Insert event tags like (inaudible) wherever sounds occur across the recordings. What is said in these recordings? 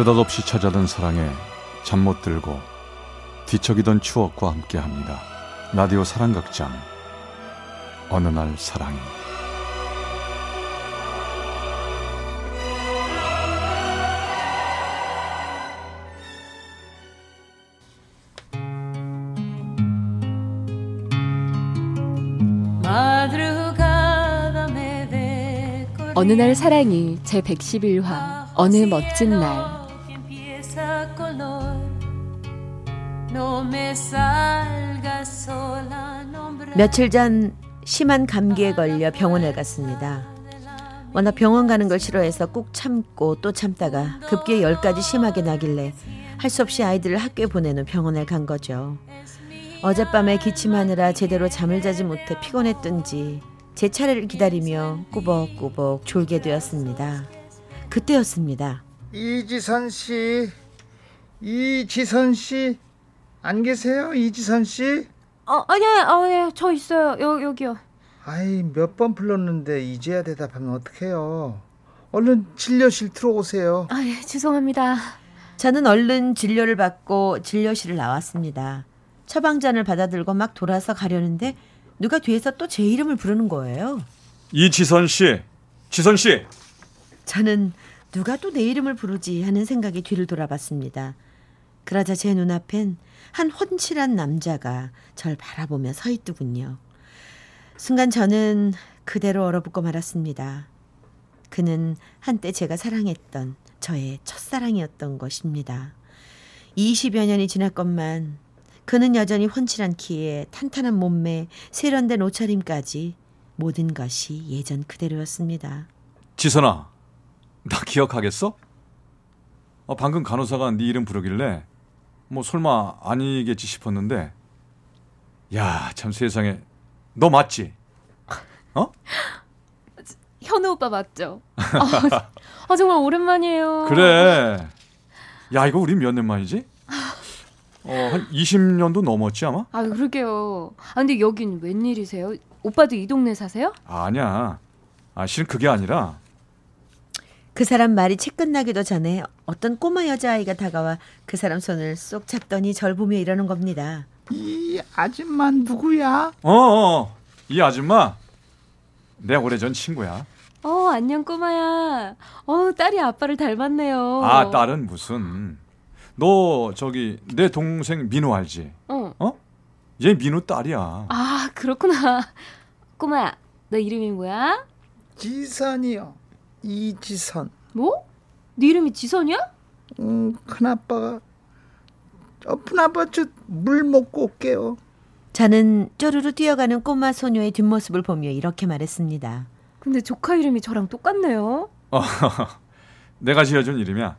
느닷없이 찾아든 사랑에 잠 못 들고 뒤척이던 추억과 함께합니다. 라디오 사랑극장. 어느 날 사랑이. 어느 날 사랑이 제 111화 어느 멋진 날 며칠 전 심한 감기에 걸려 병원에 갔습니다. 워낙 병원 가는 걸 싫어해서 꾹 참고 또 참다가 급기에 열까지 심하게 나길래 할 수 없이 아이들을 학교에 보내는 병원에 간 거죠. 어젯밤에 기침하느라 제대로 잠을 자지 못해 피곤했던지 제 차례를 기다리며 꾸벅꾸벅 졸게 되었습니다. 그때였습니다. 이지선 씨, 이지선 씨, 안 계세요? 이지선 씨? 어, 아니요, 어, 네, 저 있어요. 여, 여기요. 아이, 몇 번 불렀는데 이제야 대답하면 어떡해요. 얼른 진료실 들어오세요. 아, 예, 죄송합니다. 저는 얼른 진료를 받고 진료실을 나왔습니다. 처방전을 받아들고 막 돌아서 가려는데 누가 뒤에서 또 제 이름을 부르는 거예요. 이지선 씨, 지선 씨. 저는 누가 또 내 이름을 부르지 하는 생각이 뒤를 돌아봤습니다. 그러자 제 눈앞엔 한 훤칠한 남자가 절 바라보며 서 있더군요. 순간 저는 그대로 얼어붙고 말았습니다. 그는 한때 제가 사랑했던 저의 첫사랑이었던 것입니다. 20여 년이 지났건만 그는 여전히 훤칠한 키에 탄탄한 몸매, 세련된 옷차림까지 모든 것이 예전 그대로였습니다. 지선아, 나 기억하겠어? 어, 방금 간호사가 네 이름 부르길래 뭐 설마 아니겠지 싶었는데 야, 참 세상에 너 맞지? 어? (laughs) 현우 오빠 맞죠? 아, (laughs) 아, 정말 오랜만이에요. 그래. 야, 이거 우리 몇 년 만이지? 어, 한 20년도 넘었지 아마? 아, 그러게요. 아, 근데 여긴 웬일이세요? 오빠도 이 동네 사세요? 아, 아니야. 아, 실은 그게 아니라 그 사람 말이 채 끝나기도 전에 어떤 꼬마 여자아이가 다가와 그 사람 손을 쏙 잡더니 절 보며 이러는 겁니다. 이 아줌마 누구야? 어, 어, 이 아줌마 내 오래전 친구야. 어, 안녕 꼬마야. 어, 딸이 아빠를 닮았네요. 아, 딸은 무슨? 너 저기 내 동생 민호 알지? 어. 어? 얘 민호 딸이야. 아, 그렇구나. 꼬마야, 너 이름이 뭐야? 지선이요. 이지선. 뭐? 네 이름이 지선이야? 음, 큰아빠가 저 큰아빠 저물 먹고 올게요. 저는 쪼르르 뛰어가는 꼬마 소녀의 뒷모습을 보며 이렇게 말했습니다. 근데 조카 이름이 저랑 똑같네요. 어, (laughs) 내가 지어준 이름이야.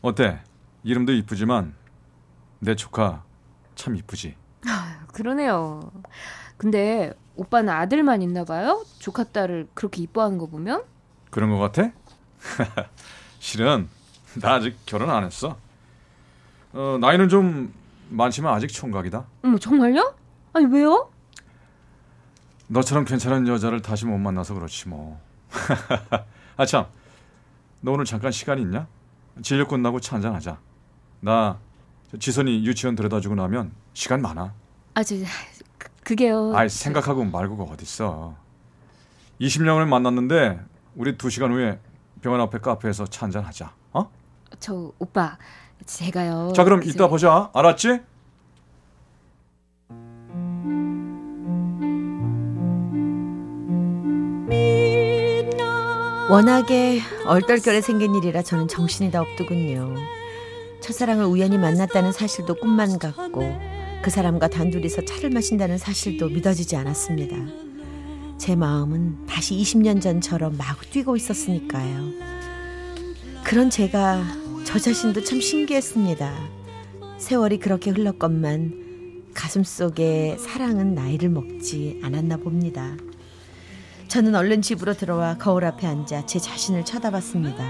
어때? 이름도 이쁘지만 내 조카 참 이쁘지. 아, 그러네요. 근데 오빠는 아들만 있나 봐요? 조카 딸을 그렇게 이뻐하는 거 보면? 그런 것 같아? (laughs) 실은 나 아직 결혼 안 했어. 어, 나이는 좀 많지만 아직 총각이다. 어머 정말요? 아니 왜요? 너처럼 괜찮은 여자를 다시 못 만나서 그렇지 뭐. (laughs) 아 참, 너 오늘 잠깐 시간 있냐? 진료 끝나고 차 한잔 하자. 나 지선이 유치원 데려다주고 나면 시간 많아. 아, 저, 그, 그게요. 아이 생각하고 말고가 어딨어. 20년을 만났는데 우리 두 시간 후에 병원 앞에 카페에서 차 한잔 하자. 어? 저 오빠 제가요. 자 그럼 이따 보자. 알았지? 워낙에 얼떨결에 생긴 일이라 저는 정신이 다 없더군요. 첫사랑을 우연히 만났다는 사실도 꿈만 같고 그 사람과 단둘이서 차를 마신다는 사실도 믿어지지 않았습니다. 제 마음은 다시 20년 전처럼 마구 뛰고 있었으니까요. 그런 제가 저 자신도 참 신기했습니다. 세월이 그렇게 흘렀건만 가슴 속에 사랑은 나이를 먹지 않았나 봅니다. 저는 얼른 집으로 들어와 거울 앞에 앉아 제 자신을 쳐다봤습니다.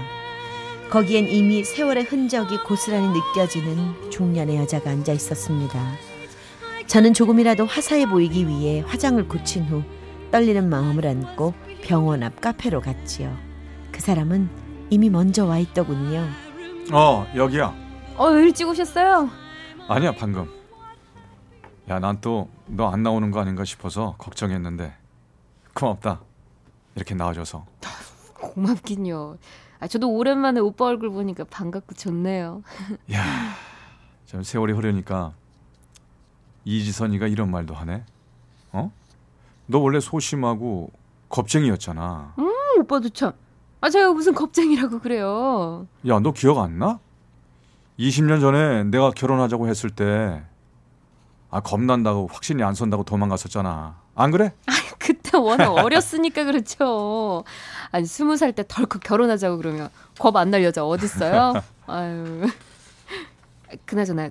거기엔 이미 세월의 흔적이 고스란히 느껴지는 중년의 여자가 앉아 있었습니다. 저는 조금이라도 화사해 보이기 위해 화장을 고친 후 떨리는 마음을 안고 병원 앞 카페로 갔지요. 그 사람은 이미 먼저 와 있더군요. 어 여기야. 어 일찍 오셨어요? 아니야 방금. 야 난 또 너 안 나오는 거 아닌가 싶어서 걱정했는데 고맙다. 이렇게 나와줘서. (laughs) 고맙긴요. 아 저도 오랜만에 오빠 얼굴 보니까 반갑고 좋네요. (laughs) 야, 참 세월이 흐르니까 이지선이가 이런 말도 하네. 어? 너 원래 소심하고 겁쟁이였잖아. 음, 오빠도 참. 아 제가 무슨 겁쟁이라고 그래요. 야, 너 기억 안 나? 20년 전에 내가 결혼하자고 했을 때, 아, 겁난다고 확신이 안 선다고 도망갔었잖아. 안 그래? (laughs) 그때 워낙 어렸으니까 그렇죠. 아니 스무 살 때 덜컥 결혼하자고 그러면 겁 안 날 여자 어딨어요? 아유. 그나저나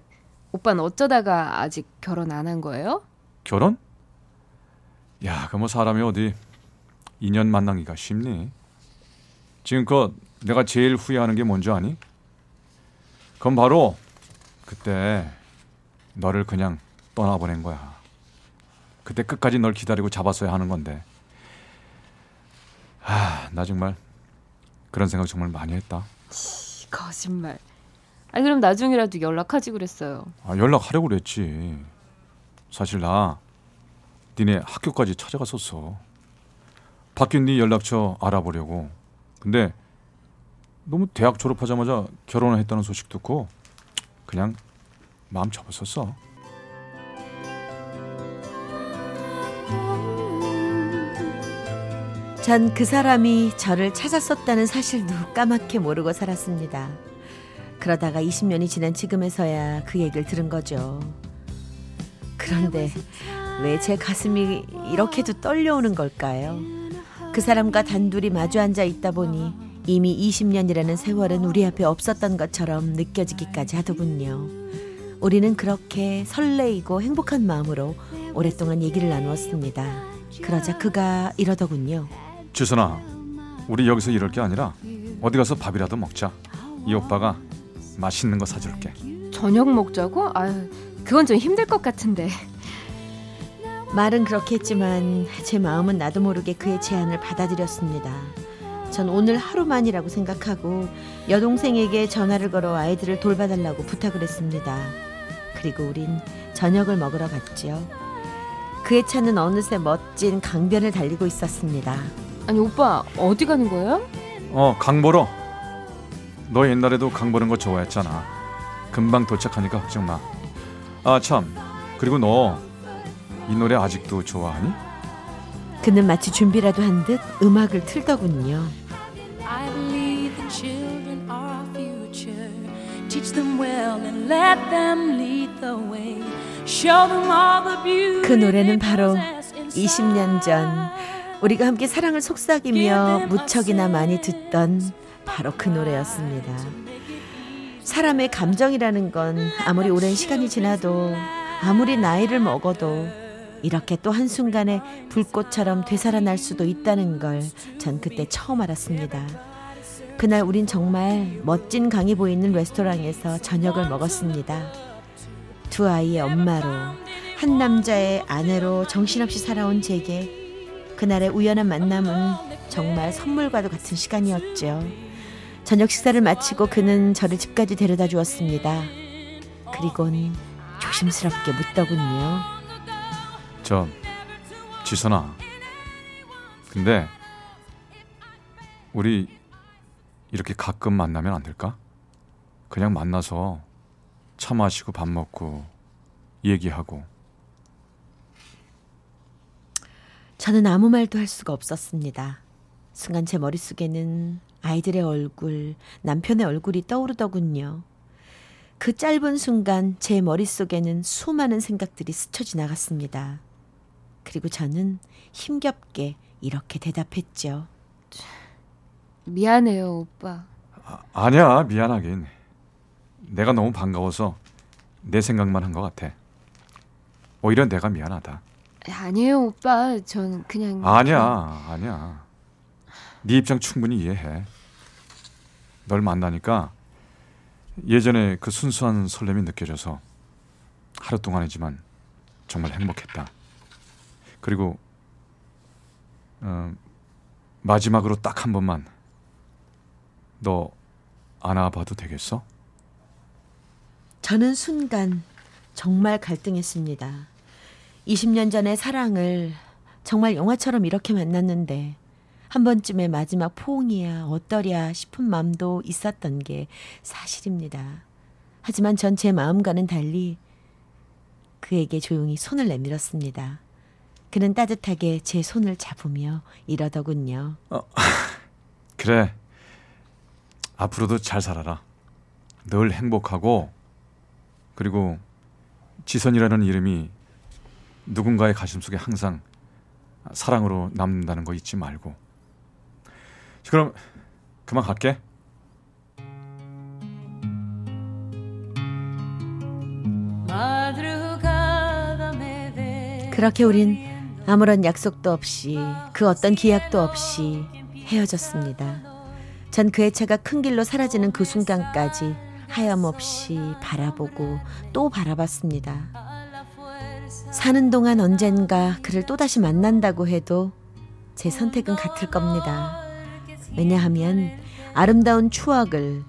오빠는 어쩌다가 아직 결혼 안 한 거예요? 결혼? 야, 그 뭐 사람이 어디 인연 만나기가 쉽니? 지금껏 내가 제일 후회하는 게 뭔지 아니? 그건 바로 그때 너를 그냥 떠나보낸 거야. 그때 끝까지 널 기다리고 잡았어야 하는 건데. 아, 나 정말 그런 생각 정말 많이 했다. 거짓말. 아니 그럼 나중이라도 연락하지 그랬어요. 아, 연락하려고 그랬지. 사실 나 니네 학교까지 찾아갔었어. 바뀐 네 연락처 알아보려고. 근데 너무 대학 졸업하자마자 결혼을 했다는 소식 듣고 그냥 마음 접었었어. 전 그 사람이 저를 찾았었다는 사실도 까맣게 모르고 살았습니다. 그러다가 20년이 지난 지금에서야 그 얘기를 들은 거죠. 그런데 왜 제 가슴이 이렇게도 떨려오는 걸까요? 그 사람과 단둘이 마주 앉아 있다 보니 이미 20년이라는 세월은 우리 앞에 없었던 것처럼 느껴지기까지 하더군요. 우리는 그렇게 설레이고 행복한 마음으로 오랫동안 얘기를 나누었습니다. 그러자 그가 이러더군요. 지선아, 우리 여기서 이럴 게 아니라 어디 가서 밥이라도 먹자. 이 오빠가 맛있는 거 사줄게. 저녁 먹자고? 아유 그건 좀 힘들 것 같은데. 말은 그렇게 했지만 제 마음은 나도 모르게 그의 제안을 받아들였습니다. 전 오늘 하루만이라고 생각하고 여동생에게 전화를 걸어 아이들을 돌봐달라고 부탁을 했습니다. 그리고 우린 저녁을 먹으러 갔죠. 그의 차는 어느새 멋진 강변을 달리고 있었습니다. 아니 오빠 어디 가는 거예요? 어, 강 보러. 너 옛날에도 강 보는 거 좋아했잖아. 금방 도착하니까 걱정 마. 아, 참. 그리고 너 이 노래 아직도 좋아하니? 그는 마치 준비라도 한 듯 음악을 틀더군요. 그 노래는 바로 possess inside. 20년 전 우리가 함께 사랑을 속삭이며 무척이나 많이 듣던 바로 그 노래였습니다. 사람의 감정이라는 건 아무리 오랜 시간이 지나도 아무리 나이를 먹어도 이렇게 또 한순간에 불꽃처럼 되살아날 수도 있다는 걸 전 그때 처음 알았습니다. 그날 우린 정말 멋진 강이 보이는 레스토랑에서 저녁을 먹었습니다. 두 아이의 엄마로 한 남자의 아내로 정신없이 살아온 제게 그날의 우연한 만남은 정말 선물과도 같은 시간이었죠. 저녁 식사를 마치고 그는 저를 집까지 데려다 주었습니다. 그리곤 조심스럽게 묻더군요. 저 지선아. 근데 우리 이렇게 가끔 만나면 안 될까? 그냥 만나서 차 마시고 밥 먹고 얘기하고 저는 아무 말도 할 수가 없었습니다. 순간 제 머릿속에는 아이들의 얼굴, 남편의 얼굴이 떠오르더군요. 그 짧은 순간 제 머릿속에는 수많은 생각들이 스쳐 지나갔습니다. 그리고 저는 힘겹게 이렇게 대답했죠. 미안해요 오빠. 아, 아니야 미안하긴 내가 너무 반가워서 내 생각만 한 것 같아 오히려 내가 미안하다 아니에요 오빠. 전 그냥 아니야 아니야 네 입장 충분히 이해해 널 만나니까 예전에 그 순수한 설렘이 느껴져서 하루 동안이지만 정말 행복했다 그리고 어, 마지막으로 딱 한 번만 너 안아봐도 되겠어? 저는 순간 정말 갈등했습니다. 20년 전의 사랑을 정말 영화처럼 이렇게 만났는데 한 번쯤의 마지막 포옹이야 어떠랴 싶은 마음도 있었던 게 사실입니다. 하지만 전 제 마음과는 달리 그에게 조용히 손을 내밀었습니다. 그는 따뜻하게 제 손을 잡으며 이러더군요. (laughs) 그래. 앞으로도 잘 살아라. 늘 행복하고 그리고 지선이라는 이름이 누군가의 가슴 속에 항상 사랑으로 남는다는 거 잊지 말고. 그럼 그만 갈게. 그렇게 우린 아무런 약속도 없이 그 어떤 기약도 없이 헤어졌습니다. 전 그의 차가 큰 길로 사라지는 그 순간까지 하염없이 바라보고 또 바라봤습니다. 사는 동안 언젠가 그를 또다시 만난다고 해도 제 선택은 같을 겁니다. 왜냐하면 아름다운 추억을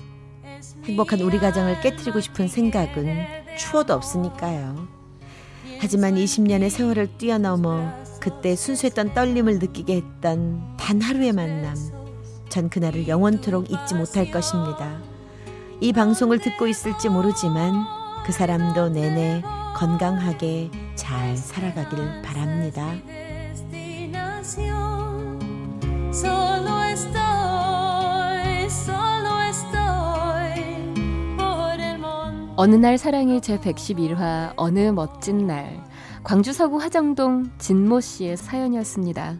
행복한 우리 가정을 깨뜨리고 싶은 생각은 추워도 없으니까요. 하지만 20년의 세월을 뛰어넘어 그때 순수했던 떨림을 느끼게 했던 단 하루의 만남. 전 그날을 영원토록 잊지 못할 것입니다. 이 방송을 듣고 있을지 모르지만 그 사람도 내내 건강하게 잘 살아가길 바랍니다. 어느 날 사랑이 제 111화 어느 멋진 날 광주 서구 화정동 진모 씨의 사연이었습니다.